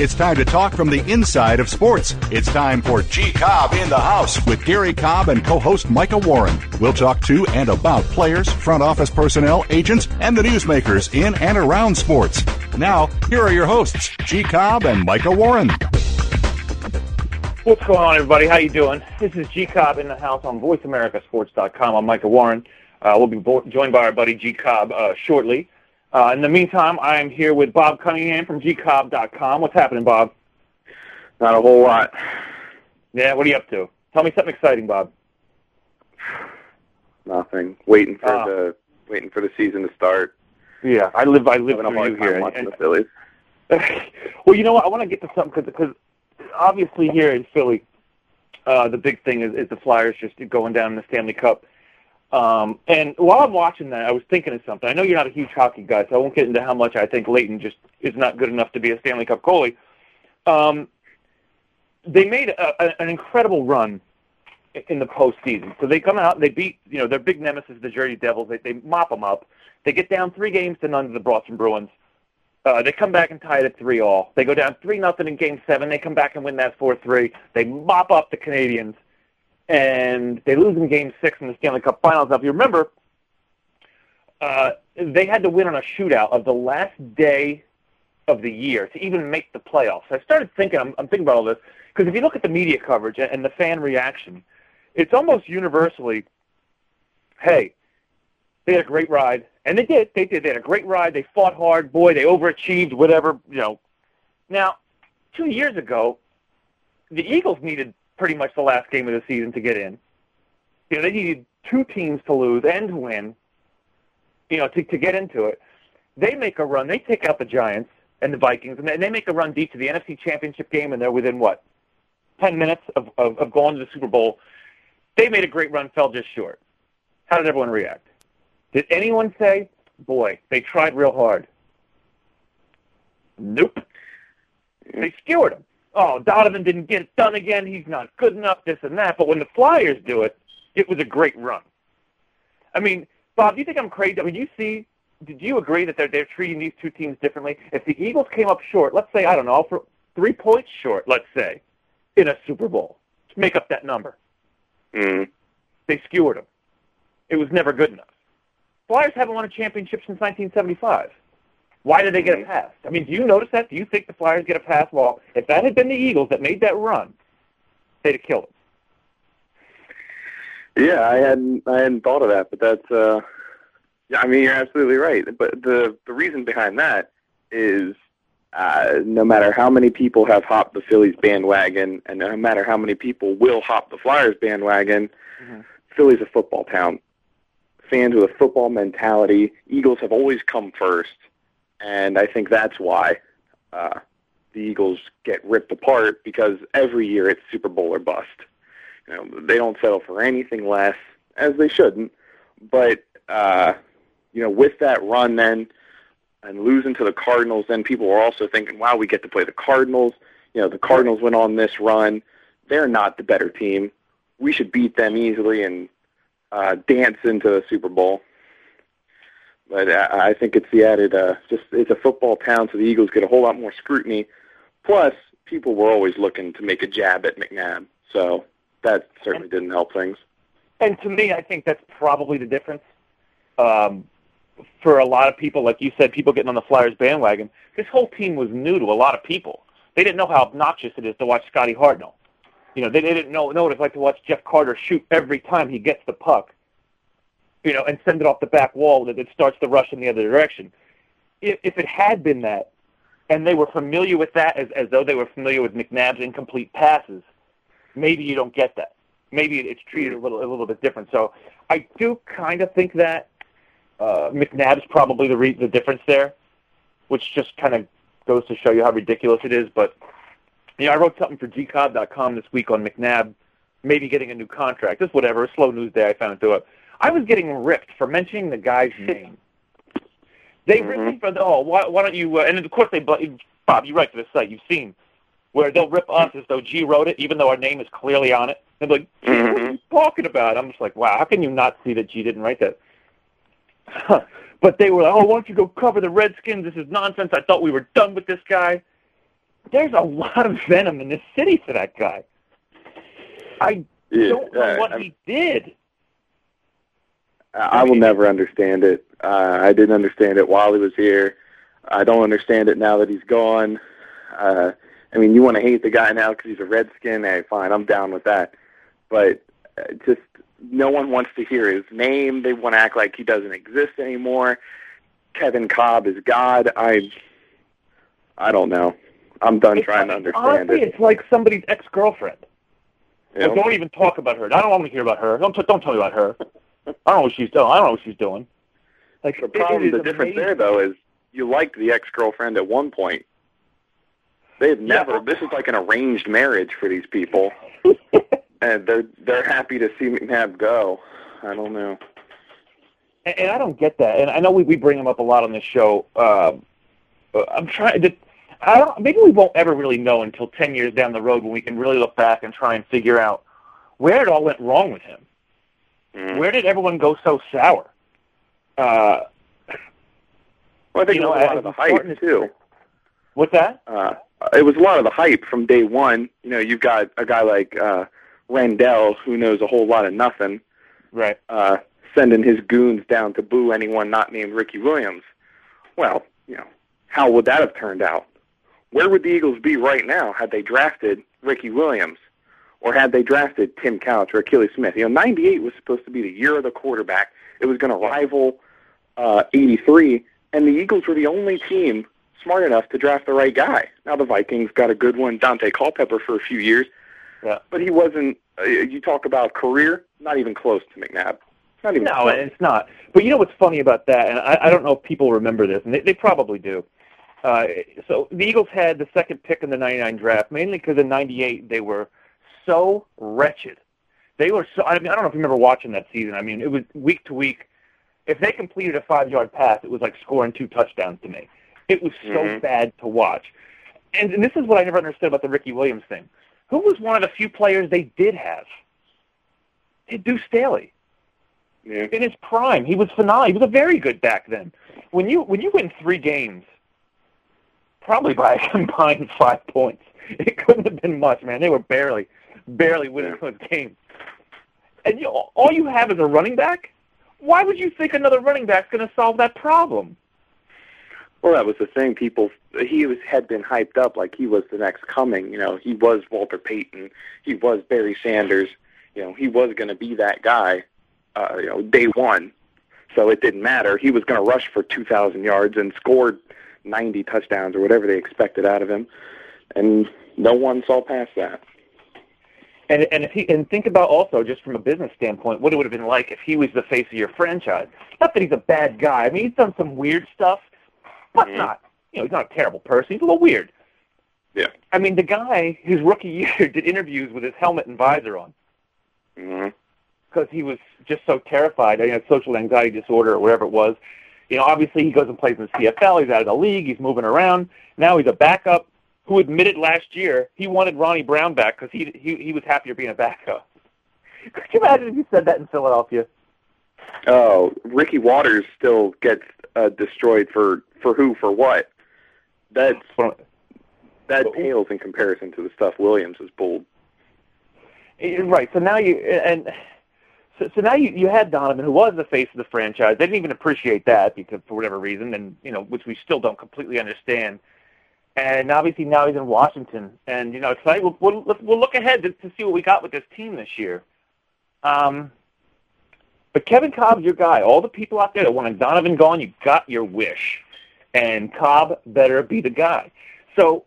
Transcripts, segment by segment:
It's time to talk from the inside of sports. It's time for G Cobb in the House with Gary Cobb and co host Micah Warren. We'll talk to and about players, front office personnel, agents, and the newsmakers in and around sports. Now, here are your hosts, G Cobb and Micah Warren. What's going on, everybody? How you doing? This is G Cobb in the house on VoiceAmericaSports.com. I'm Micah Warren. Uh, we'll be bo- joined by our buddy G Cobb uh, shortly. Uh, in the meantime, I am here with Bob Cunningham from gcobb.com. What's happening, Bob? Not a whole lot. Yeah, what are you up to? Tell me something exciting, Bob. Nothing. Waiting for Ah. the waiting for the season to start. Yeah, I live. I live Having through you here. watching And- the Phillies. well, you know what? I want to get to something because obviously here in Philly, uh, the big thing is, is the Flyers just going down in the Stanley Cup. Um, and while I'm watching that, I was thinking of something. I know you're not a huge hockey guy, so I won't get into how much I think Leighton just is not good enough to be a Stanley Cup goalie. Um, they made a, a, an incredible run in the postseason. So they come out, they beat you know their big nemesis, the Jersey Devils. They, they mop them up. They get down three games to none to the Boston Bruins. Uh, they come back and tie it at three all. They go down three nothing in Game Seven. They come back and win that four three. They mop up the Canadiens, and they lose in Game Six in the Stanley Cup Finals. Now, if you remember, uh, they had to win on a shootout of the last day of the year to even make the playoffs. I started thinking. I'm, I'm thinking about all this because if you look at the media coverage and the fan reaction, it's almost universally, "Hey, they had a great ride," and they did. They did. They had a great ride. They fought hard. Boy, they overachieved. Whatever you know. Now, two years ago, the Eagles needed pretty much the last game of the season to get in. You know, they needed two teams to lose and to win. You know, to to get into it. They make a run. They take out the Giants and the Vikings, and they, and they make a run deep to the NFC Championship game, and they're within what, ten minutes of, of of going to the Super Bowl. They made a great run, fell just short. How did everyone react? Did anyone say, "Boy, they tried real hard"? Nope. They skewered him. Oh, Donovan didn't get it done again. He's not good enough. This and that. But when the Flyers do it, it was a great run. I mean, Bob, do you think I'm crazy? I mean, you see, did you agree that they're they're treating these two teams differently? If the Eagles came up short, let's say I don't know, for three points short, let's say, in a Super Bowl, to make up that number, Mm. they skewered them. It was never good enough. Flyers haven't won a championship since 1975. Why did they get a pass? I mean, do you notice that? Do you think the Flyers get a pass? Well, if that had been the Eagles that made that run, they'd have killed them. Yeah, I hadn't I hadn't thought of that, but that's uh yeah, I mean you're absolutely right. But the the reason behind that is uh no matter how many people have hopped the Phillies bandwagon and no matter how many people will hop the Flyers bandwagon, Mhm. Philly's a football town. Fans with a football mentality. Eagles have always come first. And I think that's why uh the Eagles get ripped apart because every year it's Super Bowl or bust. You know, they don't settle for anything less, as they shouldn't. But uh, you know, with that run, then and losing to the Cardinals, then people were also thinking, "Wow, we get to play the Cardinals." You know, the Cardinals went on this run; they're not the better team. We should beat them easily and uh, dance into the Super Bowl. But I, I think it's the added, uh, just it's a football town, so the Eagles get a whole lot more scrutiny. Plus, people were always looking to make a jab at McNabb, so that certainly didn't help things. And to me, I think that's probably the difference. Um, for a lot of people, like you said, people getting on the Flyers bandwagon, this whole team was new to a lot of people. They didn't know how obnoxious it is to watch Scotty Hartnell. You know, they, they didn't know, know what it's like to watch Jeff Carter shoot every time he gets the puck, you know, and send it off the back wall that it starts to rush in the other direction. If, if it had been that, and they were familiar with that as, as though they were familiar with McNabb's incomplete passes, maybe you don't get that. maybe it's treated a little a little bit different. So I do kind of think that uh, McNabb's probably the re- the difference there, which just kind of goes to show you how ridiculous it is. But you know, I wrote something for gcobb.com this week on McNabb maybe getting a new contract. Just whatever. A slow news day. I found it. I was getting ripped for mentioning the guy's name. They mm-hmm. ripped me for the oh why, why don't you uh, and of course they Bob you write to the site you've seen where they'll rip us as though G wrote it even though our name is clearly on it. They're like, mm-hmm. what are mm-hmm. you talking about? I'm just like, wow, how can you not see that G didn't write that? but they were like, oh, why don't you go cover the Redskins? This is nonsense. I thought we were done with this guy. There's a lot of venom in this city for that guy. I yeah, don't know uh, what I'm, he did. I will never understand it. Uh, I didn't understand it while he was here. I don't understand it now that he's gone. Uh, I mean, you want to hate the guy now because he's a Redskin. Hey, fine, I'm down with that. But uh, just no one wants to hear his name. They want to act like he doesn't exist anymore. Kevin Kolb is God. I, I don't know. I'm done it's trying to understand honestly, it. It's like somebody's ex-girlfriend. Like, don't even talk about her. I don't want to hear about her. Don't t- don't tell me about her. I don't know what she's doing. I don't know what she's doing. Like the problem, the difference there though is you liked the ex-girlfriend at one point. They've never. Yeah. This is like an arranged marriage for these people, and they're they're happy to see McNabb go. I don't know. And, and I don't get that. And I know we we bring him up a lot on this show. Um, I'm trying to. I don't. Maybe we won't ever really know until ten years down the road when we can really look back and try and figure out where it all went wrong with him. Mm. Where did everyone go so sour? Uh, well, I think you know, a lot of the hype too. What's that? Uh, it was a lot of the hype from day one. You know, you've got a guy like uh, Rendell who knows a whole lot of nothing, right? Uh, sending his goons down to boo anyone not named Ricky Williams. Well, you know, how would that have turned out? Where would the Eagles be right now had they drafted Ricky Williams? Or had they drafted Tim Couch or Akili Smith? You know, 98 was supposed to be the year of the quarterback. It was going to rival uh, 83, and the Eagles were the only team smart enough to draft the right guy. Now the Vikings got a good one, Daunte Culpepper, for a few years, yeah. but he wasn't. Uh, you talk about career, not even close to McNabb. Not even no, close. it's not. But you know what's funny about that, and I, I don't know if people remember this, and they, they probably do. Uh, so the Eagles had the second pick in the 99 draft, mainly because in 98 they were so wretched. They were so. I mean, I don't know if you remember watching that season. I mean, it was week to week. If they completed a five-yard pass, it was like scoring two touchdowns to me. It was so mm-hmm. bad to watch. And, and this is what I never understood about the Ricky Williams thing. Who was one of the few players they did have? It Deuce Staley. Yeah. In his prime, he was phenomenal. He was a very good back then. When you when you win three games, probably by a combined five points, it couldn't have been much, man. They were barely, barely winning yeah. those games. And you, all you have is a running back. Why would you think another running back's going to solve that problem? Well, that was the thing. People, he was had been hyped up like he was the next coming. You know, he was Walter Payton. He was Barry Sanders. You know, he was going to be that guy. Uh, you know, day one. So it didn't matter. He was going to rush for 2,000 yards and scored 90 touchdowns or whatever they expected out of him, and no one saw past that. And and if he and think about also just from a business standpoint, what it would have been like if he was the face of your franchise. Not that he's a bad guy. I mean, he's done some weird stuff, but mm-hmm. not, you know, he's not a terrible person. He's a little weird. Yeah. I mean, the guy, his rookie year, did interviews with his helmet and visor on. Mm-hmm. Because he was just so terrified. He had social anxiety disorder or whatever it was. You know, obviously he goes and plays in the CFL. He's out of the league. He's moving around. Now he's a backup who admitted last year he wanted Ronnie Brown back because he, he he was happier being a backup. Could you imagine if he said that in Philadelphia? Oh, Ricky Watters still gets uh, destroyed for for who for what? That's that pales in comparison to the stuff Williams has pulled. Right. So now you and so, so now you you had Donovan, who was the face of the franchise. They didn't even appreciate that because for whatever reason, and you know, which we still don't completely understand. And obviously now he's in Washington, and you know, tonight we'll we'll, we'll look ahead to, to see what we got with this team this year. Um, but Kevin Kolb's your guy. All the people out there that wanted Donovan gone, you got your wish. And Kolb better be the guy. So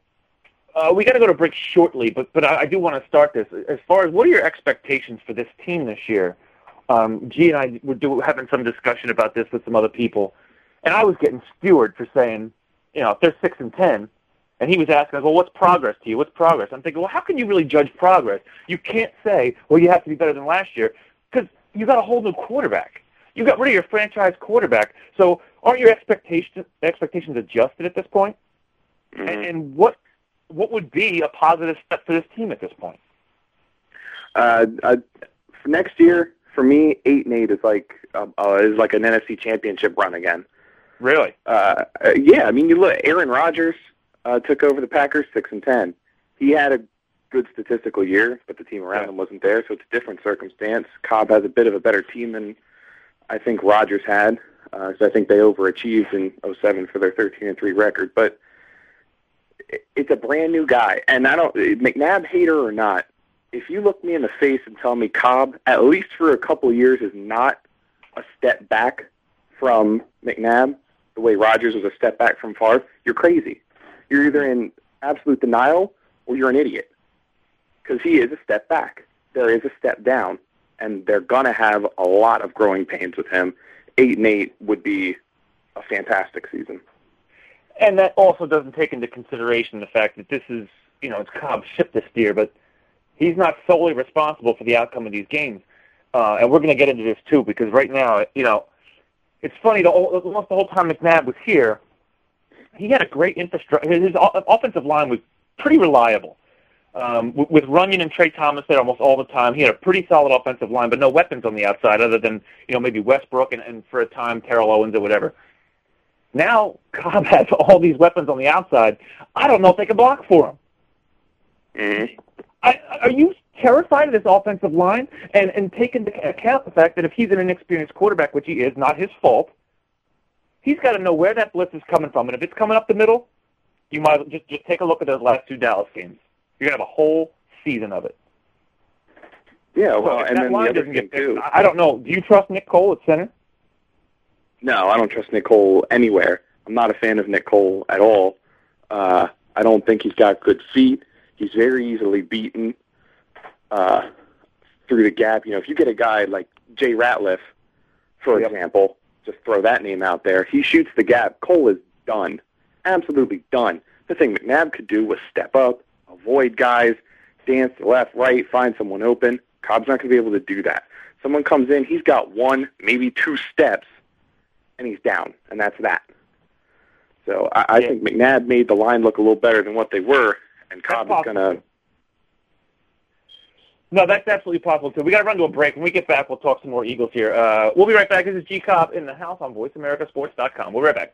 uh, we got to go to break shortly, but but I, I do want to start this. As far as what are your expectations for this team this year? Um, G and I were do, having some discussion about this with some other people, and I was getting skewered for saying, you know, if they're six and ten, and he was asking, us, well, what's progress to you? What's progress? I'm thinking, well, how can you really judge progress? You can't say, well, you have to be better than last year, because you got a whole new quarterback. You got rid of your franchise quarterback. So aren't your expectations expectations adjusted at this point? Mm-hmm. And, and what what would be a positive step for this team at this point? Uh, uh, for next year, for me, eight and eight is like uh, uh, is like an NFC Championship run again. Really? Uh, uh, yeah. I mean, you look. Aaron Rodgers uh, took over the Packers six and ten. He had a good statistical year, but the team around yeah. him wasn't there, so it's a different circumstance. Kolb has a bit of a better team than I think Rodgers had. Uh, so I think they overachieved in 07 for their 13 and three record, but it's a brand new guy, and I don't McNabb hater or not. If you look me in the face and tell me Kolb, at least for a couple years, is not a step back from McNabb, the way Rodgers was a step back from Favre, you're crazy. You're either in absolute denial or you're an idiot, because he is a step back. There is a step down, and they're gonna have a lot of growing pains with him. Eight and eight would be a fantastic season and that also doesn't take into consideration the fact that this is, you know, it's Kolb's ship this year, but he's not solely responsible for the outcome of these games. Uh, and we're going to get into this too, because right now, you know, it's funny. The whole, almost the whole time McNabb was here, he had a great infrastructure. His offensive line was pretty reliable. Um, with Runyan and Tra Thomas there almost all the time, he had a pretty solid offensive line, but no weapons on the outside other than you know maybe Westbrook and, and for a time Terrell Owens or whatever. Now Kolb has all these weapons on the outside. I don't know if they can block for him. Mm-hmm. I, are you terrified of this offensive line and, and take into account the fact that if he's an inexperienced quarterback, which he is, not his fault, he's got to know where that blitz is coming from. And if it's coming up the middle, you might just, just take a look at those last two Dallas games. You're going to have a whole season of it. Yeah, well, so and then the other thing, too. I don't know. Do you trust Nick Cole at center? No, I don't trust Nick Cole anywhere. I'm not a fan of Nick Cole at all. Uh, I don't think he's got good feet. He's very easily beaten uh, through the gap. You know, if you get a guy like Jay Ratliff, for yep. example, just throw that name out there. He shoots the gap. Cole is done, absolutely done. The thing McNabb could do was step up, avoid guys, dance to left, right, find someone open. Kolb's not going to be able to do that. Someone comes in, he's got one, maybe two steps and he's down, and that's that. So I, I yeah. think McNabb made the line look a little better than what they were, and Kolb is going to. No, that's absolutely possible too. We got to run to a break. When we get back, we'll talk some more Eagles here. Uh, we'll be right back. This is G Cobb in the house on VoiceAmericaSports.com. We'll be right back.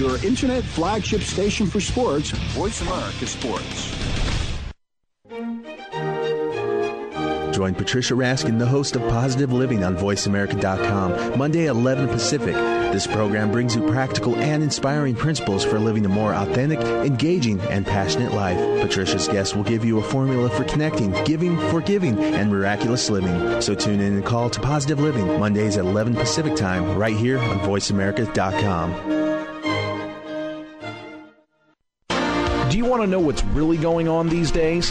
your internet flagship station for sports, Voice America Sports. Join Patricia Raskin, the host of Positive Living on VoiceAmerica.com, Monday at 11 Pacific. This program brings you practical and inspiring principles for living a more authentic, engaging, and passionate life. Patricia's guests will give you a formula for connecting, giving, forgiving, and miraculous living. So tune in and call to Positive Living, Mondays at 11 Pacific Time, right here on VoiceAmerica.com. Do you want to know what's really going on these days?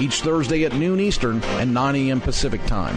each Thursday at noon Eastern and 9 a.m. Pacific Time.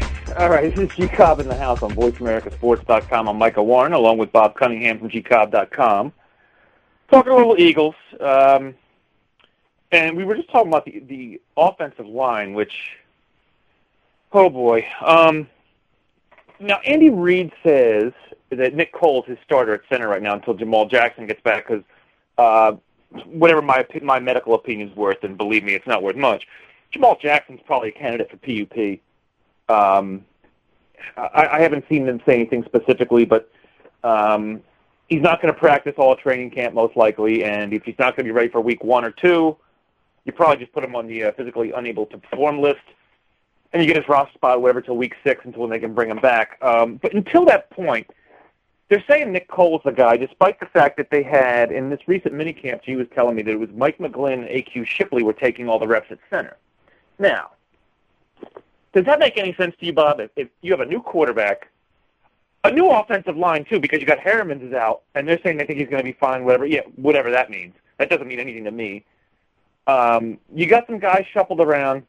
All right, this is G Cobb in the house on VoiceAmericaSports.com. I'm Michael Warren, along with Bob Cunningham from GCobb.com. Talking a little Eagles, um, and we were just talking about the, the offensive line, which, oh boy. Um, now, Andy Reid says that Nick Cole is his starter at center right now until Jamal Jackson gets back because uh, whatever my my medical opinion's worth, and believe me, it's not worth much. Jamal Jackson's probably a candidate for PUP. Um, I, I haven't seen them say anything specifically, but um, he's not going to practice all training camp most likely, and if he's not going to be ready for week one or two, you probably just put him on the uh, physically unable to perform list, and you get his roster spot whatever till week six until they can bring him back. Um, but until that point, they're saying Nick Cole's the guy, despite the fact that they had in this recent minicamp, he was telling me that it was Mike McGlynn and AQ Shipley were taking all the reps at center. Now, does that make any sense to you, Bob? If, if you have a new quarterback, a new offensive line too, because you got Herremans is out, and they're saying they think he's going to be fine, whatever. Yeah, whatever that means. That doesn't mean anything to me. Um, you got some guys shuffled around.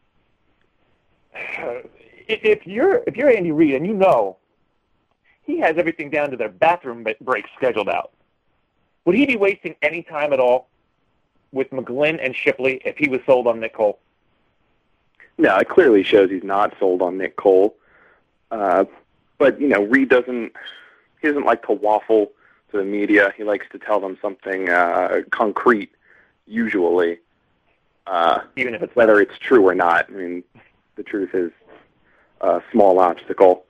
If you're if you're Andy Reid and you know he has everything down to their bathroom break scheduled out, would he be wasting any time at all with McGlynn and Shipley if he was sold on Nick Cole? No, it clearly shows he's not sold on Nick Cole. Uh, but you know, Reid doesn't he doesn't like to waffle to the media. He likes to tell them something uh, concrete, usually, uh, even if it's whether it's true or not. I mean, the truth is a small obstacle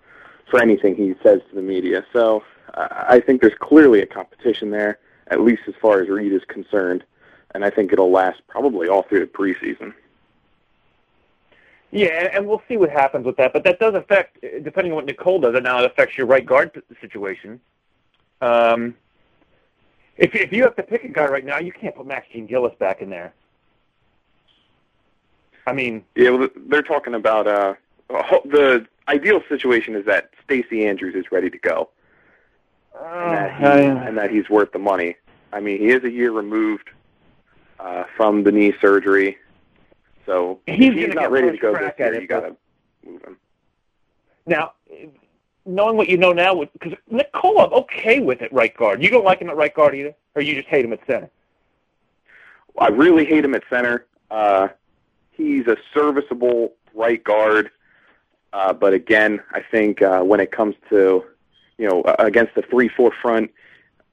for anything he says to the media. So uh, I think there's clearly a competition there, at least as far as Reid is concerned, and I think it'll last probably all through the preseason. Yeah, and we'll see what happens with that. But that does affect, depending on what Nick Cole does, and now it affects your right guard situation. Um, if if you have to pick a guy right now, you can't put Max Jean-Gilles back in there. I mean, yeah, well, they're talking about uh, the ideal situation is that Stacy Andrews is ready to go, uh, and, that he, and that he's worth the money. I mean, he is a year removed uh, from the knee surgery. So he's, he's not ready to go this year, you got to move him. Now, knowing what you know now, because Nick Cole, I'm okay with it right guard. You don't like him at right guard either, or you just hate him at center? Well, I really hate him at center. Uh, he's a serviceable right guard, uh, but again, I think uh, when it comes to you know against the three-four front,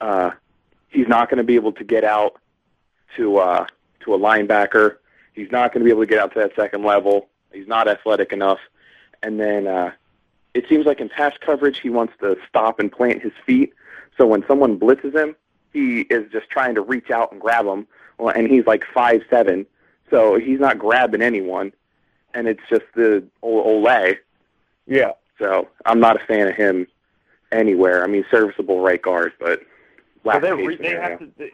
uh, he's not going to be able to get out to uh, to a linebacker. He's not going to be able to get out to that second level. He's not athletic enough. And then uh, it seems like in pass coverage, he wants to stop and plant his feet. So when someone blitzes him, he is just trying to reach out and grab him. Well, and he's like five seven, so he's not grabbing anyone. And it's just the Ole. Yeah. So I'm not a fan of him anywhere. I mean, serviceable right guard, but so they, they have to. They,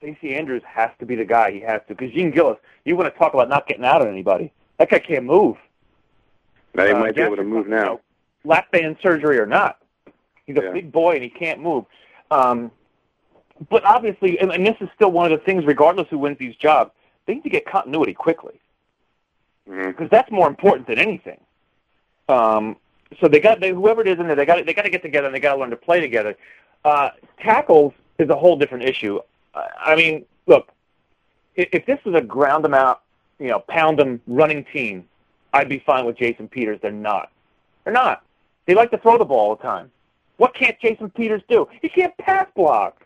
Stacy Andrews has to be the guy. He has to because Jean-Gilles. You want to talk about not getting out on anybody? That guy can't move. Now he uh, might be able to move now. You know, lap band surgery or not, he's a yeah. big boy and he can't move. Um, but obviously, and, and this is still one of the things, regardless who wins these jobs, they need to get continuity quickly because mm-hmm. that's more important than anything. Um, so they got they, whoever it is in there, they got they got to get together and they got to learn to play together. Uh, tackles is a whole different issue. I mean, look, if this was a ground them out, you know, pound them running team, I'd be fine with Jason Peters. They're not. They're not. They like to throw the ball all the time. What can't Jason Peters do? He can't pass block.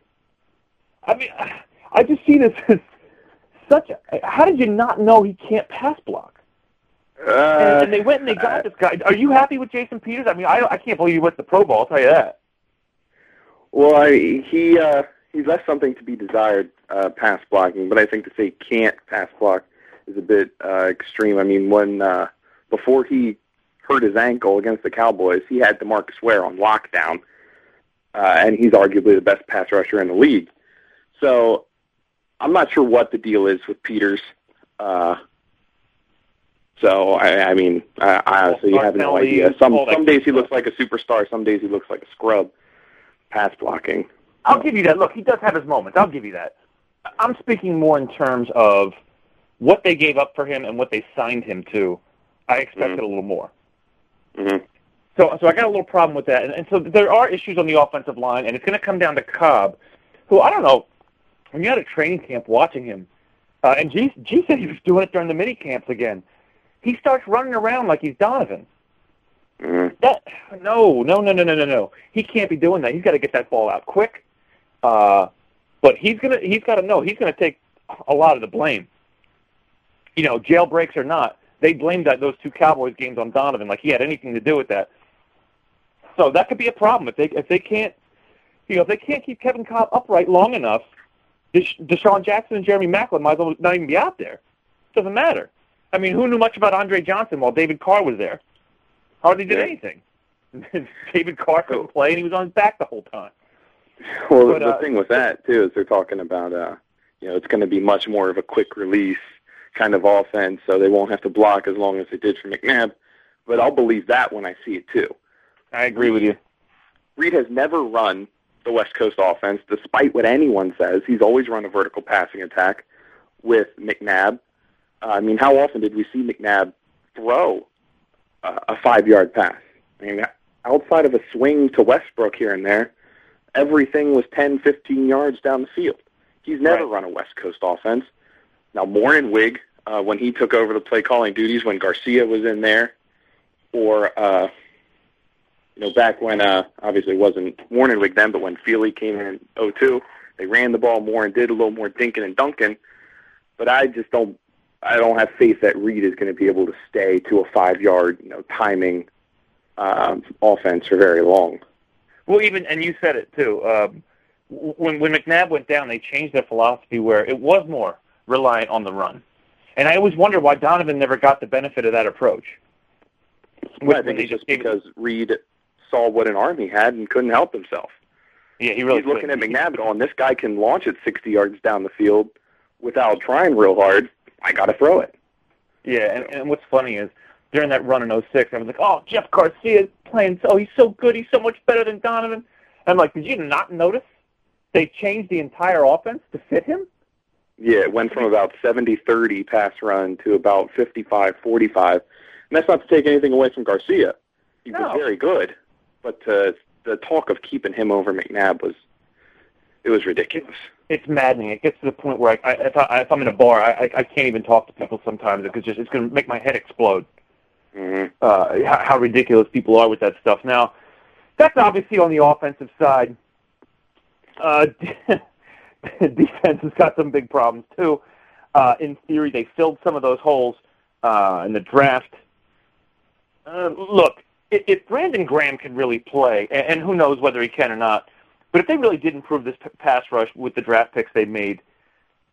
I mean, I just see this as such. A, how did you not know he can't pass block? Uh, and, and they went and they got uh, this guy. Are you happy with Jason Peters? I mean, I I can't believe he went to the Pro Bowl. I'll tell you that. Well, I, he uh, he's left something to be desired uh, pass blocking, but I think to say can't pass block is a bit uh, extreme. I mean, when uh, before he hurt his ankle against the Cowboys, he had DeMarcus Ware on lockdown, uh, and he's arguably the best pass rusher in the league. So I'm not sure what the deal is with Peters. Uh, so I, I mean, I, I honestly have no idea. Some some days he looks like a superstar. Some days he looks like a scrub pass blocking. I'll give you that. Look, he does have his moments. I'll give you that. I'm speaking more in terms of what they gave up for him and what they signed him to. I expected mm-hmm. a little more. Mm-hmm. So, so I got a little problem with that, and, and so there are issues on the offensive line, and it's going to come down to Kolb, who I don't know. When you had a training camp watching him, uh, and G, G said he was doing it during the mini camps again. He starts running around like he's Donovan. Mm-hmm. That no, no, no, no, no, no, no. He can't be doing that. He's got to get that ball out quick. Uh, but he's gonna, he's got to know he's gonna take a lot of the blame. You know, jailbreaks or not, they blamed that those two Cowboys games on Donovan like he had anything to do with that. So that could be a problem if they if they can't, you know, if they can't keep Kevin Kolb upright long enough. DeSean Jackson and Jeremy Maclin might as well not even be out there. Doesn't matter. I mean, who knew much about Andre Johnson while David Carr was there? Hardly did anything. David Carr couldn't play, and he was on his back the whole time. Well, but, the uh, thing with that too is they're talking about, uh, you know, it's going to be much more of a quick release kind of offense, so they won't have to block as long as they did for McNabb. But I'll believe that when I see it too. I agree with you. Reid has never run the West Coast offense, despite what anyone says. He's always run a vertical passing attack with McNabb. Uh, I mean, how often did we see McNabb throw uh, a five-yard pass? I mean, outside of a swing to Westbrook here and there, everything was 10, 15 yards down the field. He's never right. run a West Coast offense. Now, Mornhinweg, uh, when he took over the play calling duties, when Garcia was in there, or uh, you know, back when uh, obviously it wasn't Mornhinweg then, but when Feeley came in in 02, they ran the ball more and did a little more dinking and dunking. But I just don't, I don't have faith that Reid is going to be able to stay to a five-yard, you know, timing um, offense for very long. Well, even and you said it too. Um, when when McNabb went down, they changed their philosophy where it was more reliant on the run. And I always wonder why Donovan never got the benefit of that approach. Well, I think it's just because Reid saw what an arm he had and couldn't help himself. Yeah, he really. He's looking at McNabb going, "This guy can launch it 60 yards down the field without trying real hard. I got to throw it." Yeah, and, and what's funny is during that run in 06, I was like, "Oh, Jeff Garcia playing so he's so good. He's so much better than Donovan." And I'm like, "Did you not notice they changed the entire offense to fit him?" Yeah, it went from about 70-30 pass run to about 55-45. And that's not to take anything away from Garcia. He no. was very good, but uh, the talk of keeping him over McNabb was it was ridiculous. It's maddening. It gets to the point where I, I, if, I, if I'm in a bar, I, I can't even talk to people sometimes because just it's going to make my head explode. Mm-hmm. Uh, how, how ridiculous people are with that stuff. Now, that's obviously on the offensive side. Uh, defense has got some big problems too. Uh, in theory, they filled some of those holes uh, in the draft. Uh, look, if, Brandon Graham can really play, and, who knows whether he can or not, but if they really did improve this pass rush with the draft picks they made,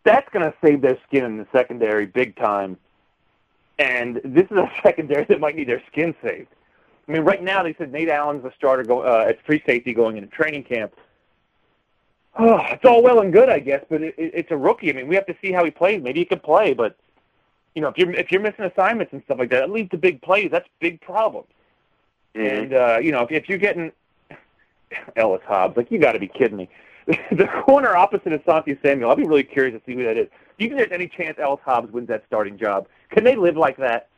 that's going to save their skin in the secondary big time. And this is a secondary that might need their skin saved. I mean, right now they said Nate Allen's the starter go, uh, at free safety going into training camp. Oh, it's all well and good, I guess, but it, it, it's a rookie. I mean, we have to see how he plays. Maybe he can play, but you know, if you're if you're missing assignments and stuff like that, that leads to big plays. That's big problems. Mm-hmm. And uh, you know, if, if you're getting Ellis Hobbs, like you got to be kidding me. the corner opposite of Asante Samuel, I'll be really curious to see who that is. Do you think there's any chance Ellis Hobbs wins that starting job? Can they live like that?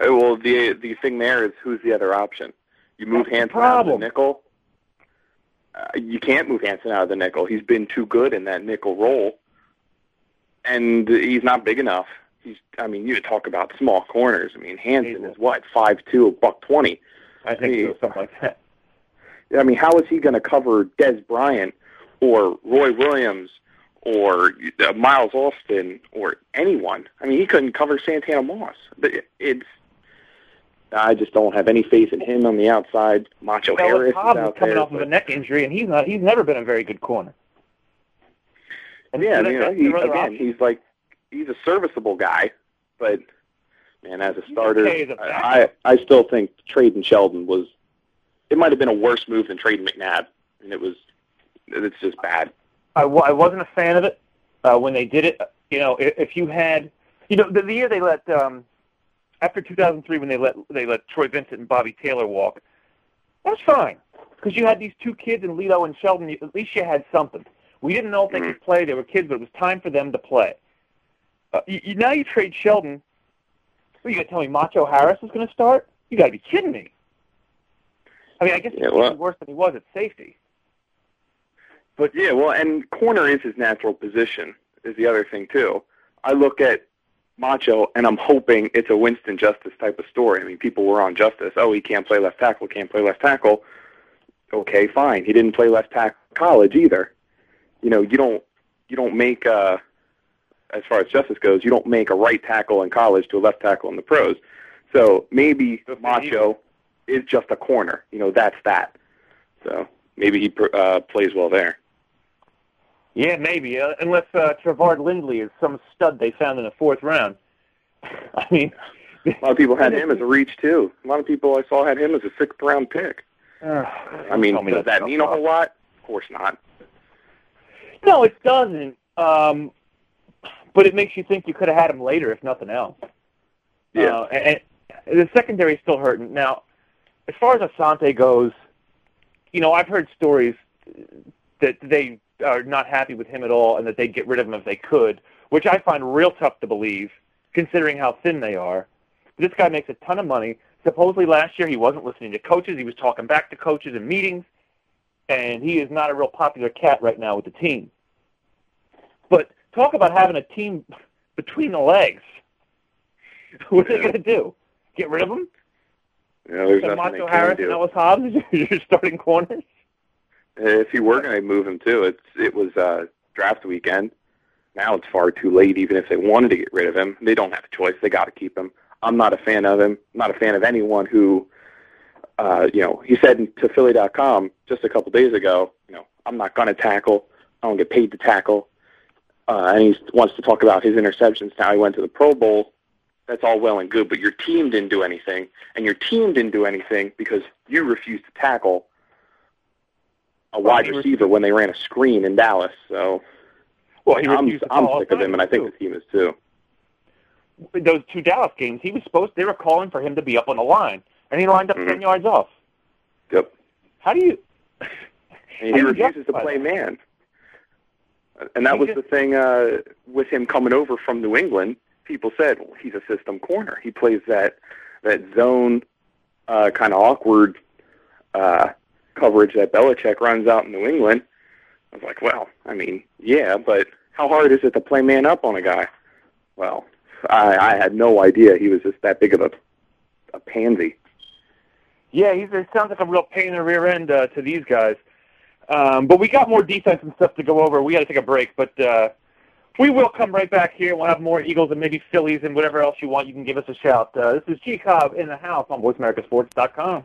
Uh, Well, the the thing there is who's the other option? You move That's Hanson out of the nickel. Uh, you can't move Hanson out of the nickel. He's been too good in that nickel role, and he's not big enough. He's. I mean, you talk about small corners. I mean, Hanson is what five two, a buck twenty. I think Hey. so, something like that. I mean, how is he going to cover Dez Bryant or Roy Williams or uh, Miles Austin or anyone? I mean, he couldn't cover Santana Moss. But it- it's. I just don't have any faith in him on the outside. Macho Bella Harris Cobb is out coming there. off of a neck injury, and he's not. He's never been a very good corner. And yeah, so I mean, he, again, option. he's like he's a serviceable guy, but man, as a starter, okay I, I I still think trading Sheldon was. It might have been a worse move than trading McNabb, and it was. It's just bad. I, wasn't a fan of it uh, when they did it. You know, if, if you had, you know, the, the year they let um, after 2003 when they let they let Troy Vincent and Bobby Taylor walk, that was fine because you had these two kids in Lito and Sheldon. You, at least you had something. We didn't know if they could play. They were kids, but it was time for them to play. Uh, you, you, now you trade Sheldon. What, you got to tell me Macho Harris is going to start? You got to be kidding me. I mean, I guess he's Yeah, well- even worse than he was at safety. But yeah, well, and corner is his natural position. Is the other thing too. I look at Macho, and I'm hoping it's a Winston Justice type of story. I mean, people were on Justice. Oh, he can't play left tackle. Can't play left tackle. Okay, fine. He didn't play left tackle college either. You know, you don't you don't make uh, as far as Justice goes, you don't make a right tackle in college to a left tackle in the pros. So maybe Macho is just a corner. You know, that's that. So maybe he uh, plays well there. Yeah, maybe. Uh, unless uh, Trevard Lindley is some stud they found in the fourth round. I mean, A lot of people had him as a reach too. A lot of people I saw had him as a sixth round pick. I mean, me does that mean a whole lot? Of course not. no, it doesn't. Um, but it makes you think you could have had him later, if nothing else. Yeah. Uh, and, and the secondary is still hurting. Now, as far as Asante goes, you know, I've heard stories that they are not happy with him at all and that they'd get rid of him if they could, which I find real tough to believe, considering how thin they are. This guy makes a ton of money. Supposedly last year he wasn't listening to coaches. He was talking back to coaches in meetings, and he is not a real popular cat right now with the team. But talk about having a team between the legs. What are they going to do? Get rid of him? Know, there's So nothing Macho Harris do. and Ellis Hobbs your starting corners? If you were going to move him too, it's it was uh, draft weekend. Now it's far too late. Even if they wanted to get rid of him, they don't have a choice. They got to keep him. I'm not a fan of him. I'm not a fan of anyone who, uh, you know, he said to Philly.com just a couple days ago, you know, I'm not going to tackle. I don't get paid to tackle. Uh, and he wants to talk about his interceptions. Now he went to the Pro Bowl. That's all well and good, but your team didn't do anything, and your team didn't do anything because you refused to tackle a wide receiver when they ran a screen in Dallas. So Well, he I'm, I'm sick of him, and I think the team is too. those two Dallas games, he was supposed they were calling for him to be up on the line, and he lined up Mhm. ten yards off. Yep. How do you? And he refuses to play that? man. And that He was just- the thing uh, with him coming over from New England. People said, "Well, he's a system corner. He plays that that zone, uh, kind of awkward uh, coverage that Belichick runs out in New England." I was like, "Well, I mean, yeah, but how hard is it to play man up on a guy?" Well, I, I had no idea he was just that big of a a pansy. Yeah, he's sounds like a real pain in the rear end uh, to these guys. Um, but we got more defense and stuff to go over. We got to take a break, but uh, we will come right back here. We'll have more Eagles and maybe Phillies and whatever else you want. You can give us a shout. Uh, this is G Cobb in the house on VoiceAmericaSports.com.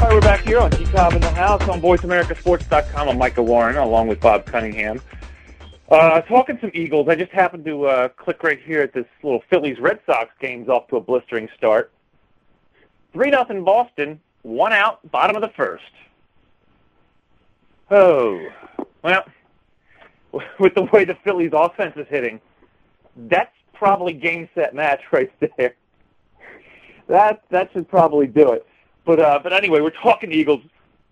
All right, we're back here on G-Cobb in the House on VoiceAmericaSports.com. I'm Micah Warren, along with Bob Cunningham. Uh, talking some Eagles, I just happened to uh, click right here at this little Phillies-Red Sox game's off to a blistering start. 3 nothing Boston, one out, bottom of the first. Oh, well, with the way the Phillies offense is hitting, that's probably game, set, match right there. That, that should probably do it. But uh, but anyway, we're talking Eagles.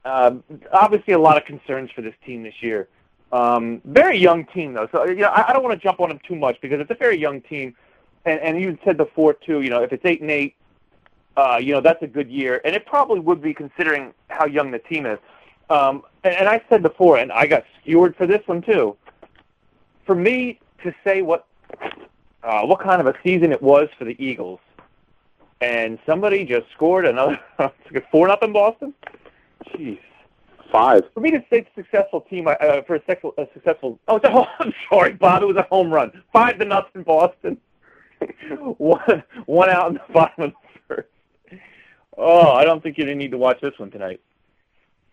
Um, obviously, a lot of concerns for this team this year. Um, very young team though, so you know I, I don't want to jump on them too much because it's a very young team. And, and you said before too, you know, if it's eight and eight, uh, you know that's a good year, and it probably would be considering how young the team is. Um, and, and I said before, and I got skewered for this one too. For me to say what uh, what kind of a season it was for the Eagles and somebody just scored another four nothing Boston. Jeez. Five. For me to say successful team, uh, for a, successful, a successful, oh, it's a, I'm sorry, Bob, it was a home run. Five to nothing Boston. one, one out in the bottom of the first. Oh, I don't think you need to watch this one tonight.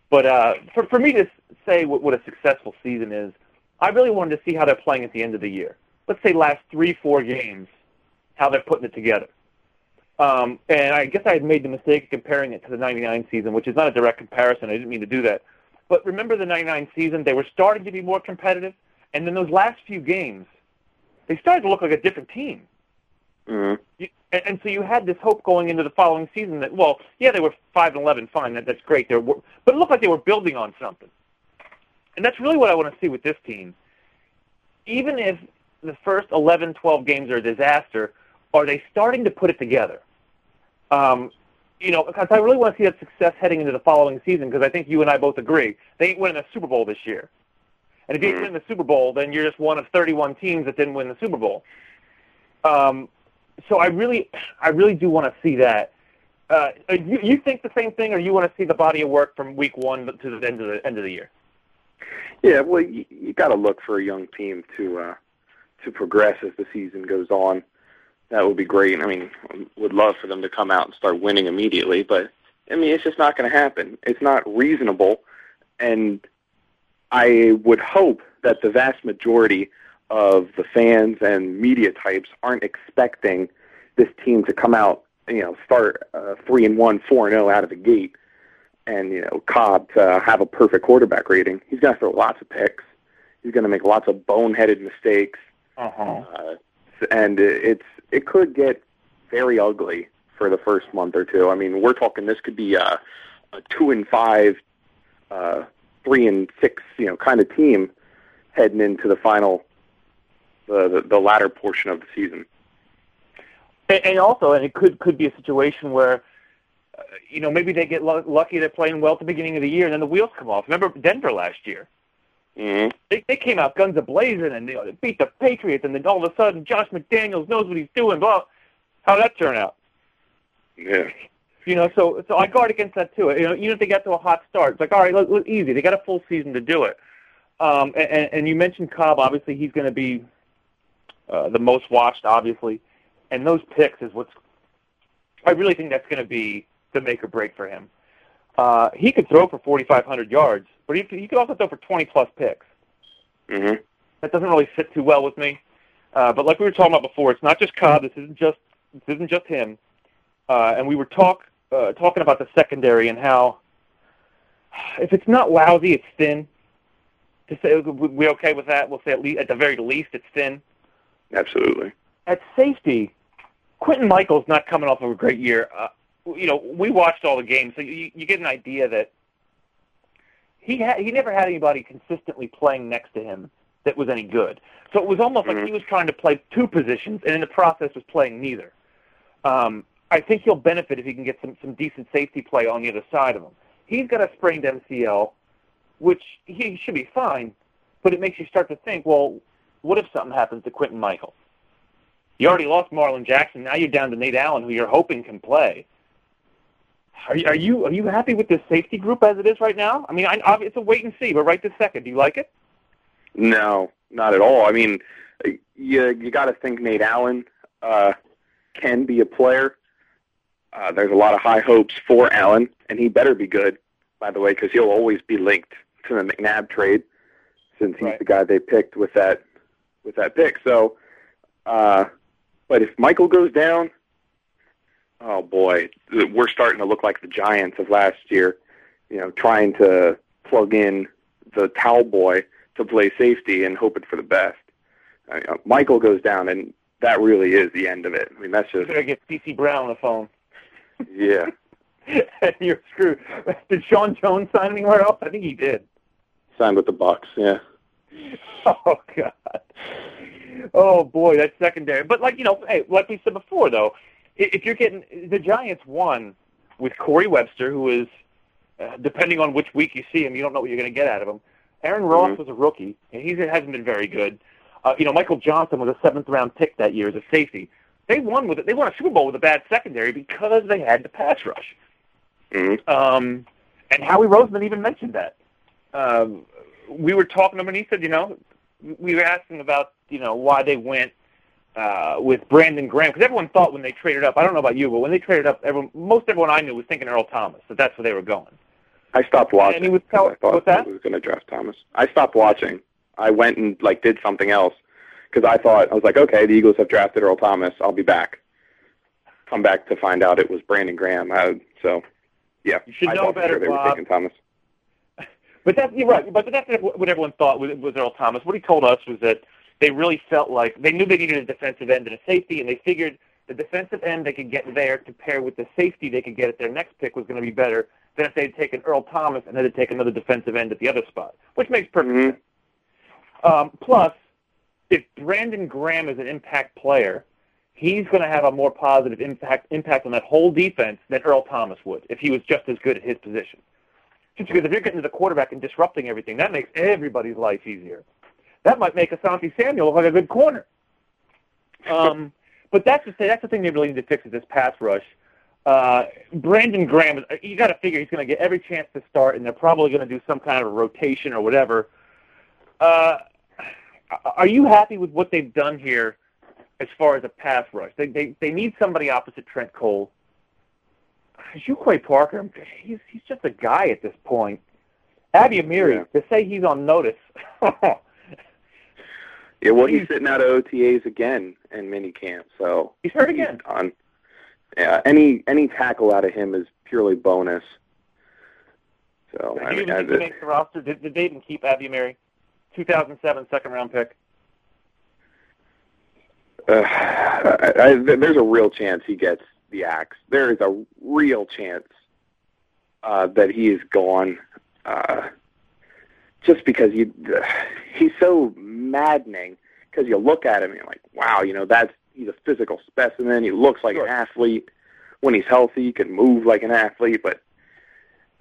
But uh, for for me to say what, what a successful season is, I really wanted to see how they're playing at the end of the year. Let's say last three, four games, how they're putting it together. Um, and I guess I had made the mistake of comparing it to the 99 season, which is not a direct comparison. I didn't mean to do that. But remember the 99 season, they were starting to be more competitive. And then those last few games, they started to look like a different team. Mm-hmm. You, and, and so you had this hope going into the following season that, well, yeah, they were 5 and 11, fine, that, that's great. They were, but it looked like they were building on something. And that's really what I want to see with this team. Even if the first 11, 12 games are a disaster, are they starting to put it together? Um, you know, because I really want to see that success heading into the following season because I think you and I both agree they ain't winning the Super Bowl this year. And if you win the Super Bowl, then you're just one of 31 teams that didn't win the Super Bowl. Um, so I really, I really do want to see that. Uh, you, you think the same thing, or you want to see the body of work from week one to the end of the end of the year? Yeah, well, you, you got to look for a young team to uh, to progress as the season goes on that would be great. I mean, would love for them to come out and start winning immediately, but I mean, it's just not going to happen. It's not reasonable, and I would hope that the vast majority of the fans and media types aren't expecting this team to come out, you know, start uh, three and one, four and zero out of the gate. and you know Kolb to have a perfect quarterback rating. He's going to throw lots of picks. He's going to make lots of boneheaded mistakes, Uh-huh. uh, and it's it could get very ugly for the first month or two. I mean, we're talking this could be a, a two and five, uh, three and six, you know, kind of team heading into the final, the the, the latter portion of the season. And, and also, and it could could be a situation where, uh, you know, maybe they get lu- lucky they're playing well at the beginning of the year, and then the wheels come off. Remember Denver last year? Mm-hmm. They, they came out guns a blazing, and they, beat the Patriots, and then all of a sudden Josh McDaniels knows what he's doing. Blah. How'd that turn out? Yeah. You know, so so I guard against that too. You know, even if they get to a hot start, it's like all right, look, look, easy. They got a full season to do it. Um, and, and you mentioned Kolb. Obviously, he's going to be uh, the most watched, obviously, and those picks is what's. I really think that's going to be the make or break for him. Uh, he could throw for 4,500 yards, but he could, he could also throw for 20 plus picks. Mm-hmm. That doesn't really fit too well with me. Uh, but like we were talking about before, it's not just Kolb. This isn't just this isn't just him. Uh, and we were talk uh, talking about the secondary and how if it's not lousy, it's thin. To say we're okay with that? We'll say at least at the very least, it's thin. Absolutely. At safety, Quintin Mikell's not coming off of a great year. Uh, you know, we watched all the games, so you, you get an idea that he had he never had anybody consistently playing next to him that was any good. So it was almost like he was trying to play two positions, and in the process was playing neither. Um, I think he'll benefit if he can get some some decent safety play on the other side of him. He's got a sprained MCL, which he should be fine, but it makes you start to think, well, what if something happens to Quintin Mikell? You already lost Marlin Jackson. Now you're down to Nate Allen, who you're hoping can play. Are you are you, are you happy with this safety group as it is right now? I mean, I, I, it's a wait and see, but right this second, do you like it? No, not at all. I mean, you you got to think Nate Allen uh, can be a player. Uh, there's a lot of high hopes for Allen, and he better be good, by the way, because he'll always be linked to the McNabb trade, since he's Right. the guy they picked with that with that pick. So, uh, but if Mikell goes down, oh boy, we're starting to look like the Giants of last year. You know, trying to plug in the towel boy to play safety and hoping for the best. I mean, uh, Mikell goes down, and that really is the end of it. I mean, that's just better get C.C. Brown on the phone. yeah. And you're screwed. Did Sean Jones sign anywhere else? I think he did. Signed with the Bucs. Yeah. Oh God. Oh boy, that's secondary. But like you know, hey, like we said before, though, if you're getting the Giants won with Corey Webster, who is uh, depending on which week you see him, you don't know what you're going to get out of him. Aaron Ross Mhm. was a rookie, and he hasn't been very good. Uh, you know, Michael Johnson was a seventh round pick that year as a safety. They won with it. They won a Super Bowl with a bad secondary because they had the pass rush. hmm Um, and Howie Roseman even mentioned that. Um, we were talking to him, and he said, you know, we were asking about, you know, why they went uh, with Brandon Graham because everyone thought when they traded up. I don't know about you, but when they traded up, everyone, most everyone I knew was thinking Earl Thomas. That that's where they were going. I stopped watching. And he was tell- I thought that? he was going to draft Thomas. I stopped watching. I went and like did something else because I thought I was like, okay, the Eagles have drafted Earl Thomas. I'll be back. Come back to find out it was Brandon Graham. I, so yeah, You should I know better, sure they were taking Thomas. But that's you're right. But that's what everyone thought was, was Earl Thomas. What he told us was that they really felt like they knew they needed a defensive end and a safety, and they figured the defensive end they could get there to pair with the safety they could get at their next pick was going to be better than if they'd taken Earl Thomas and then they'd take another defensive end at the other spot, which makes perfect sense. Um, plus, if Brandon Graham is an impact player, he's going to have a more positive impact impact on that whole defense than Earl Thomas would if he was just as good at his position. Just because if you're getting to the quarterback and disrupting everything, that makes everybody's life easier. That might make Asante Samuel look like a good corner. Um, but that's the that's the thing they really need to fix is this pass rush. Uh, Brandon Graham, you got to figure he's going to get every chance to start, and they're probably going to do some kind of a rotation or whatever. Uh, are you happy with what they've done here as far as a pass rush? They they they need somebody opposite Trent Cole. Quay Parker, he's he's just a guy at this point. Abiamiri, to say he's on notice. Yeah, well, he's sitting out of OTAs again in minicamp, so he's hurt again. On yeah, any any tackle out of him is purely bonus. So I mean, even think he makes the roster? Did, did they even keep Mary? 2007 second round pick. uh, I, I, there's a real chance he gets the axe. There is a real chance uh, that he is gone, uh, just because you he's so maddening. Because you look at him and you're like, wow, you know that's he's a physical specimen. He looks like an athlete. When he's healthy, he can move like an athlete. But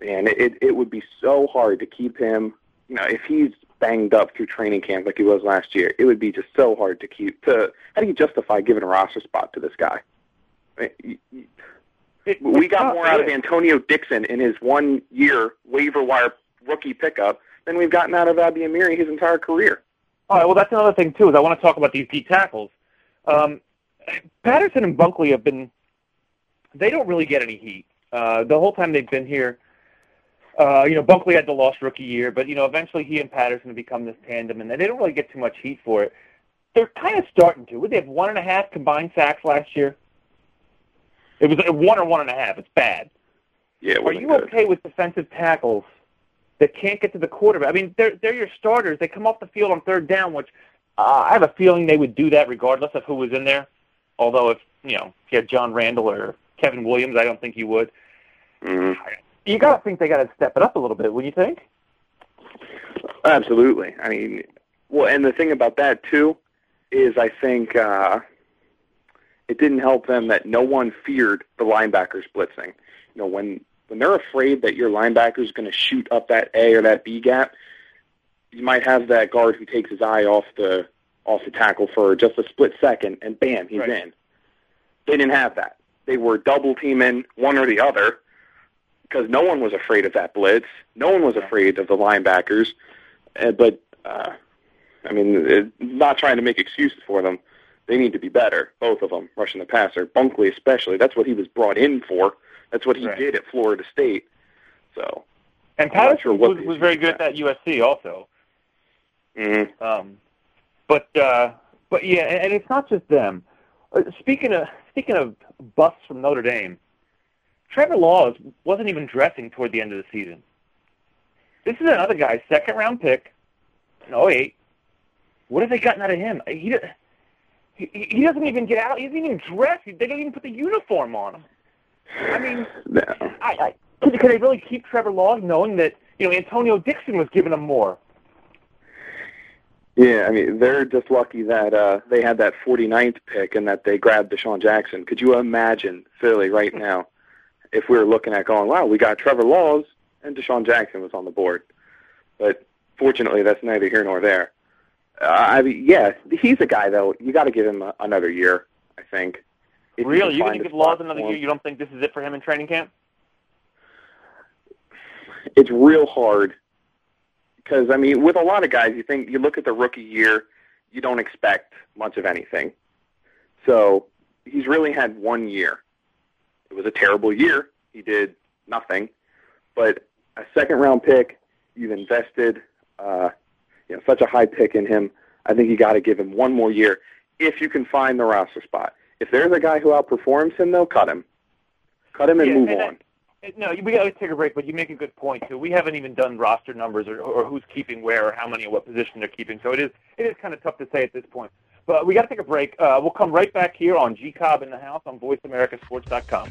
man, it it would be so hard to keep him. You know, if he's banged up through training camp like he was last year, it would be just so hard to keep. To how do you justify giving a roster spot to this guy? I mean, you- you- we got more out of Antonio Dixon in his one year waiver wire rookie pickup than we've gotten out of Abiamiri his entire career. All right. Well, that's another thing too. Is I want to talk about these D tackles. Um, Patterson and Bunkley have been. They don't really get any heat. Uh, the whole time they've been here, uh, you know, Bunkley had the lost rookie year, but you know, eventually he and Patterson have become this tandem, and they don't really get too much heat for it. They're kind of starting to. They have one and a half combined sacks last year? It was one or one and a half. It's bad. Yeah, Are you good. okay with defensive tackles that can't get to the quarterback? I mean, they're they're your starters. They come off the field on third down, which uh, I have a feeling they would do that regardless of who was in there. Although if you know if you had John Randle or Kevin Williams, I don't think you would. Mhm. You got to think they got to step it up a little bit. Wouldn't you think? Absolutely. I mean, well, and the thing about that too is I think uh, it didn't help them that no one feared the linebackers blitzing. You know, when when they're afraid that your linebacker is going to shoot up that A or that B gap, you might have that guard who takes his eye off the off the tackle for just a split second, and bam, he's Right. in. They didn't have that. They were double teaming one or the other because no one was afraid of that blitz. No one was afraid of the linebackers. Uh, but uh, I mean, it, not trying to make excuses for them. They need to be better, both of them, rushing the passer. Bunkley especially. That's what he was brought in for. That's what he Right. did at Florida State. So, And Patterson sure was, was very good at that USC also. mhm. Um, but uh, but yeah, and, and it's not just them. Uh, speaking of speaking of busts from Notre Dame, Trevor Laws wasn't even dressing toward the end of the season. This is another guy, second round pick, in 08. What have they gotten out of him? He he, he doesn't even get out. He doesn't even dress. They don't even put the uniform on him. I mean, I, I, can, can they really keep Trevor Laws knowing that you know Antonio Dixon was giving him more? Yeah, I mean, they're just lucky that uh, they had that 49th pick and that they grabbed DeSean Jackson. Could you imagine Philly right now if we were looking at going, wow, we got Trevor Laws and DeSean Jackson was on the board? But fortunately, that's neither here nor there. Uh, I mean, yeah, he's a guy though. You got to give him a, another year, I think. If you Really, can you're going to give Laws another year? You don't think this is it for him in training camp? it's real hard because I mean, with a lot of guys, you think you look at the rookie year, you don't expect much of anything. So he's really had one year. It was a terrible year. He did nothing, but a second round pick, you've invested, uh, you know, such a high pick in him. I think you got to give him one more year if you can find the roster spot. If there's a guy who outperforms him, they'll cut him. Cut him and Yeah, move and I- on. No, we got to take a break, but you make a good point too. We haven't even done roster numbers or, or who's keeping where or how many or what position they're keeping. So it is it is kind of tough to say at this point. But we got to take a break. Uh, we'll come right back here on G Cobb in the house on VoiceAmericaSports.com.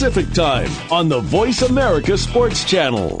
Pacific Time on the Voice America Sports Channel.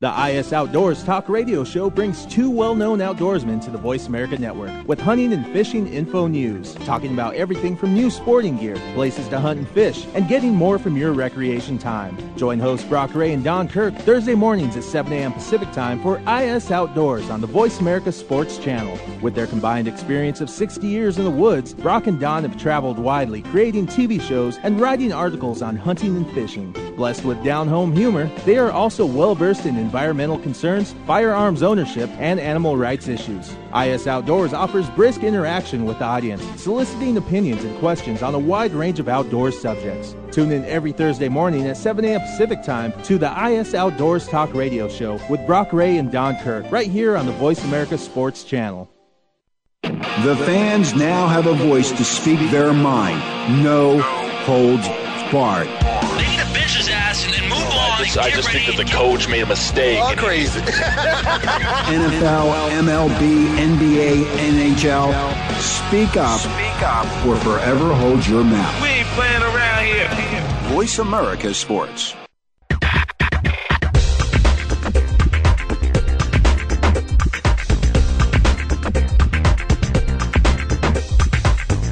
The IS Outdoors Talk Radio Show brings two well-known outdoorsmen to the Voice America Network with hunting and fishing info news, talking about everything from new sporting gear, places to hunt and fish, and getting more from your recreation time. Join hosts Brock Ray and Don Kirk Thursday mornings at 7 a.m. Pacific Time for IS Outdoors on the Voice America Sports Channel. With their combined experience of 60 years in the woods, Brock and Don have traveled widely, creating TV shows and writing articles on hunting and fishing. Blessed with down-home humor, they are also well-versed in environmental concerns, firearms ownership, and animal rights issues. IS Outdoors offers brisk interaction with the audience, soliciting opinions and questions on a wide range of outdoors subjects. Tune in every Thursday morning at 7 a.m. Pacific Time to the IS Outdoors Talk Radio Show with Brock Ray and Don Kirk, right here on the Voice America Sports Channel. The fans now have a voice to speak their mind. No holds barred. They bench his ass and, and move on. I just, I just think that the coach made a mistake. All crazy. NFL, MLB, NBA, NHL. Speak up. Speak up. Or forever hold your mouth. We ain't playing around here. Voice America Sports.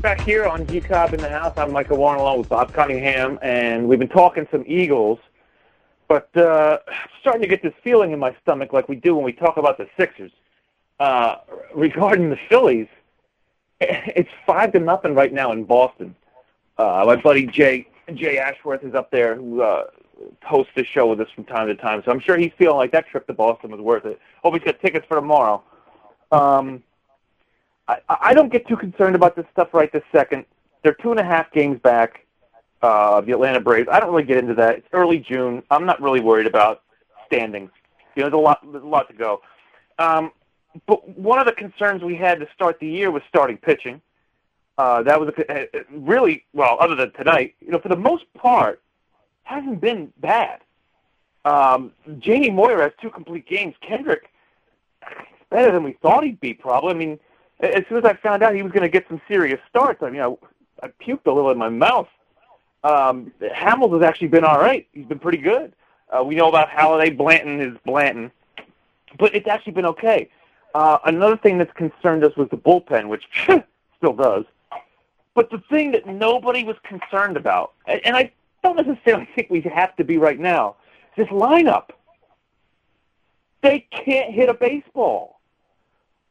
Back here on G Cobb in the house, I'm Michael Warren along with Bob Cunningham, and we've been talking some Eagles, but uh, starting to get this feeling in my stomach like we do when we talk about the Sixers. Uh, regarding the Phillies, it's five to nothing right now in Boston. Uh, my buddy Jay Jay Ashworth is up there who uh, hosts this show with us from time to time, so I'm sure he's feeling like that trip to Boston was worth it. Hope he's got tickets for tomorrow. Um, I, I don't get too concerned about this stuff right this second. They're two and a half games back. Uh, the Atlanta Braves. I don't really get into that. It's early June. I'm not really worried about standings. You know, there's a lot, there's a lot to go. Um, but one of the concerns we had to start the year was starting pitching. Uh, that was a, really well, other than tonight. You know, for the most part, hasn't been bad. Um, Jamie Moyer has two complete games. Kendrick, better than we thought he'd be. Probably. I mean, as soon as I found out he was going to get some serious starts, I mean, I, I puked a little in my mouth. Um, Hamels has actually been all right. He's been pretty good. Uh, we know about Halladay. Blanton is Blanton, but it's actually been okay. Uh, another thing that's concerned us was the bullpen, which still does. But the thing that nobody was concerned about, and, and I don't necessarily think we have to be right now, is this lineup. They can't hit a baseball.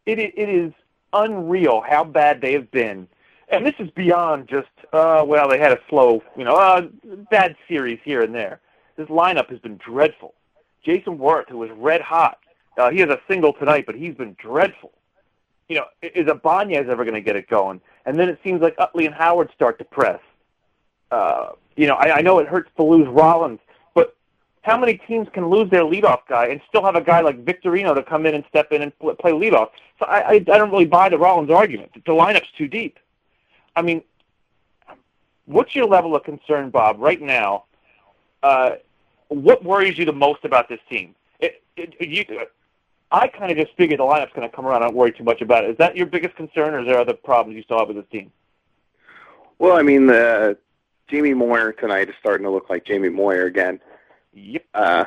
It, it is unreal how bad they have been. And this is beyond just, uh, well, they had a slow, you know, uh, bad series here and there. This lineup has been dreadful. Jayson Werth, who was red hot, uh, he has a single tonight, but he's been dreadful. You know, is Ibanez ever going to get it going? And then it seems like Utley and Howard start to press. Uh, you know, I, I know it hurts to lose Rollins, how many teams can lose their leadoff guy and still have a guy like Victorino to come in and step in and play leadoff? So I, I, I don't really buy the Rollins argument. The lineup's too deep. I mean, what's your level of concern, Bob, right now? Uh, what worries you the most about this team? It, it, you, I kind of just figured the lineup's going to come around. I don't worry too much about it. Is that your biggest concern, or is there other problems you have with this team? Well, I mean, the Jamie Moyer tonight is starting to look like Jamie Moyer again. Yep. Uh,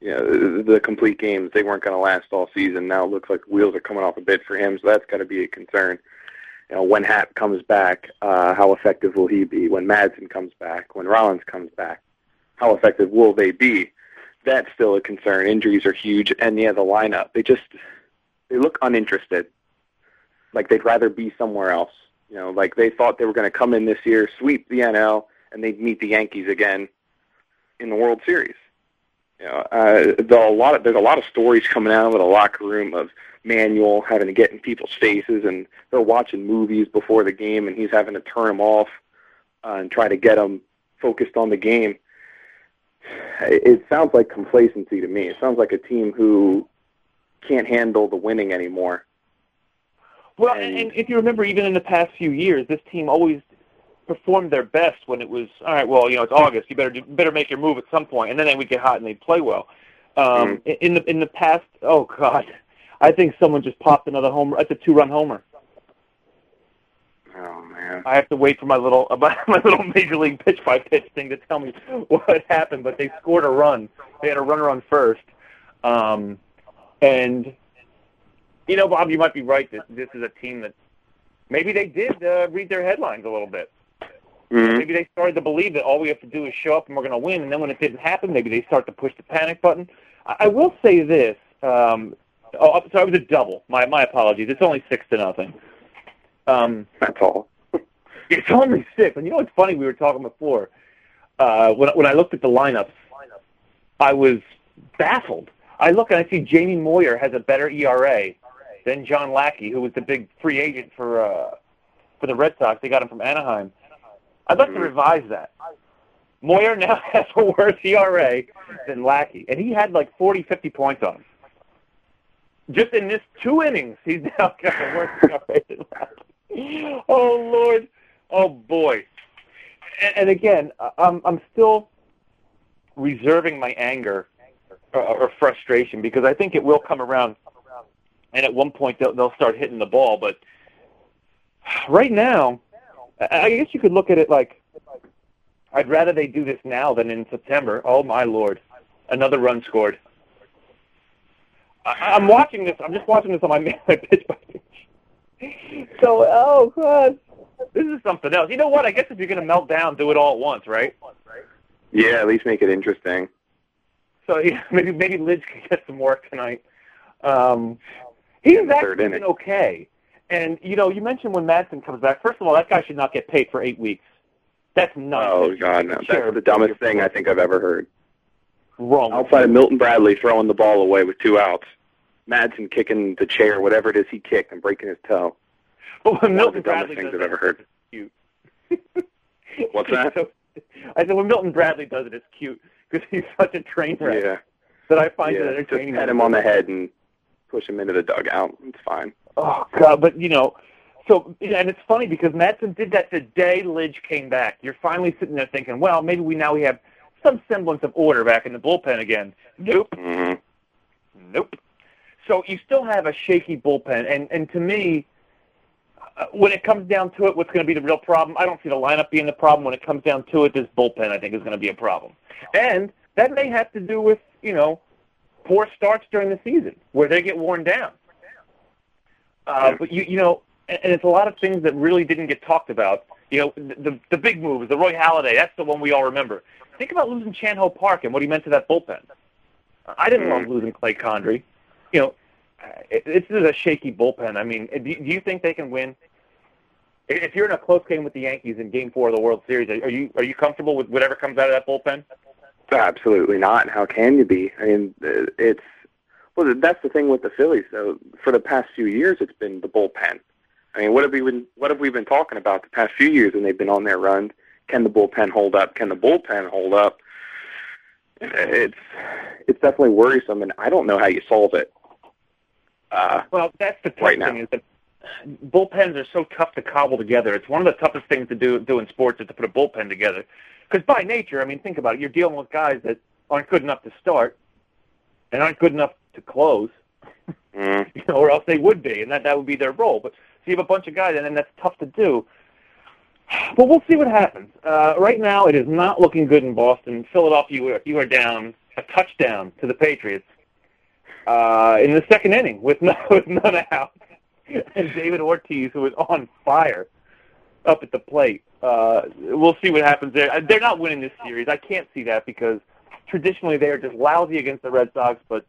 the, the complete games they weren't going to last all season. Now it looks like wheels are coming off a bit for him, so that's got to be a concern. You know, when Happ comes back, uh, how effective will he be? When Madson comes back, when Rollins comes back, how effective will they be? That's still a concern. Injuries are huge, and yeah, the lineup they just they look uninterested, like they'd rather be somewhere else. You know, like they thought they were going to come in this year, sweep the NL, and they'd meet the Yankees again in the World Series. You know, uh, the, a lot of, there's a lot of stories coming out of the locker room of Manuel having to get in people's faces, and they're watching movies before the game, and he's having to turn them off uh, and try to get them focused on the game. It sounds like complacency to me. It sounds like a team who can't handle the winning anymore. Well, and, and if you remember, even in the past few years, this team always performed their best when it was all right. Well, you know, it's August. You better do, better make your move at some point, and then they would get hot and they'd play well. Um, mm. In the in the past, oh god, I think someone just popped another homer. It's a two-run homer. Oh man! I have to wait for my little my little major league pitch by pitch thing to tell me what happened. But they scored a run. They had a runner on first, um, and you know, Bob, you might be right that this is a team that maybe they did uh, read their headlines a little bit. Mm-hmm. Maybe they started to believe that all we have to do is show up and we're going to win. And then when it didn't happen, maybe they start to push the panic button. I, I will say this. Um, oh, so I was a double. My my apologies. It's only six to nothing. Um, That's all. it's only six. And you know what's funny? We were talking before. Uh, when when I looked at the lineups, I was baffled. I look and I see Jamie Moyer has a better ERA than John Lackey, who was the big free agent for uh, for the Red Sox. They got him from Anaheim. I'd like to revise that. Moyer now has a worse ERA than Lackey, and he had like 40, 50 points on him. Just in this two innings, he's now got a worse ERA than Lackey. Oh Lord, oh boy. And, and again, I'm I'm still reserving my anger or, or frustration because I think it will come around and at one point they'll, they'll start hitting the ball. But right now, I guess you could look at it like I'd rather they do this now than in September. Oh my lord, another run scored. I, I'm watching this. I'm just watching this on my, my pitch by pitch. So, oh god, this is something else. You know what? I guess if you're going to melt down, do it all at once, right? Yeah, at least make it interesting. So yeah, maybe maybe Lidge can get some work tonight. Um, He's actually been okay. And you know, you mentioned when Madson comes back. First of all, that guy should not get paid for eight weeks. That's not. Oh God, no! That's the dumbest thing I think I've ever heard. Wrong. Outside of Milton Bradley throwing the ball away with two outs, Madson kicking the chair, whatever it is he kicked, and breaking his toe. But when Milton of the dumbest Bradley things does I've ever heard. Cute. What's that? I said when Milton Bradley does it, it's cute because he's such a train wreck Yeah. that I find yeah. it entertaining. Just pat him on the head and push him into the dugout. It's fine. Oh God! But you know, so and it's funny because Madson did that the day Lidge came back. You're finally sitting there thinking, well, maybe we now we have some semblance of order back in the bullpen again. Nope. Mm-hmm. Nope. So you still have a shaky bullpen, and and to me, uh, when it comes down to it, what's going to be the real problem? I don't see the lineup being the problem. When it comes down to it, this bullpen I think is going to be a problem, and that may have to do with you know poor starts during the season where they get worn down. Uh, but you you know, and, and it's a lot of things that really didn't get talked about. You know, the the, the big move is the Roy Halladay. That's the one we all remember. Think about losing Chan Ho Park and what he meant to that bullpen. I didn't love losing Clay Condrey. You know, it, this is a shaky bullpen. I mean, do, do you think they can win? If you're in a close game with the Yankees in Game Four of the World Series, are you are you comfortable with whatever comes out of that bullpen? Absolutely not. How can you be? I mean, uh, it's well, that's the thing with the Phillies. So for the past few years, it's been the bullpen. I mean, what have we been what have we been talking about the past few years? And they've been on their run. Can the bullpen hold up? Can the bullpen hold up? It's it's definitely worrisome, and I don't know how you solve it. Uh, Well, that's the tough right thing now. is that bullpens are so tough to cobble together. It's one of the toughest things to do do in sports is to put a bullpen together. Because by nature, I mean, think about it. You're dealing with guys that aren't good enough to start, and aren't good enough to close, Mm. you know, or else they would be, and that that would be their role. But so you have a bunch of guys, and then that's tough to do. But we'll see what happens. Uh, right now, it is not looking good in Boston. Philadelphia, you are, you are down a touchdown to the Patriots uh, in the second inning with, no, with none out, and David Ortiz, who is on fire up at the plate. Uh, we'll see what happens there. Uh, They're not winning this series. I can't see that because traditionally they are just lousy against the Red Sox. But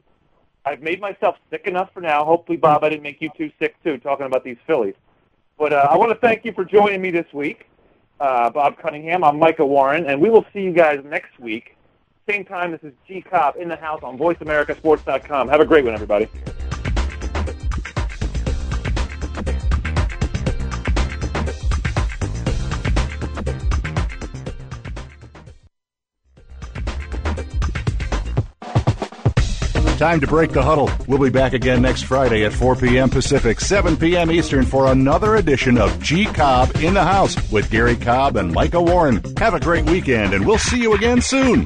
I've made myself sick enough for now. Hopefully, Bob, I didn't make you too sick too talking about these Phillies. But uh, I want to thank you for joining me this week, uh, Bob Cunningham. I'm Micah Warren, and we will see you guys next week. Same time, this is G Cobb in the house on VoiceAmericaSports.com. Have a great one, everybody. Time to break the huddle. We'll be back again next Friday at 4 p.m. Pacific, 7 p.m. Eastern for another edition of G Cobb in the House with Gary Cobb and Micah Warren. Have a great weekend, and we'll see you again soon.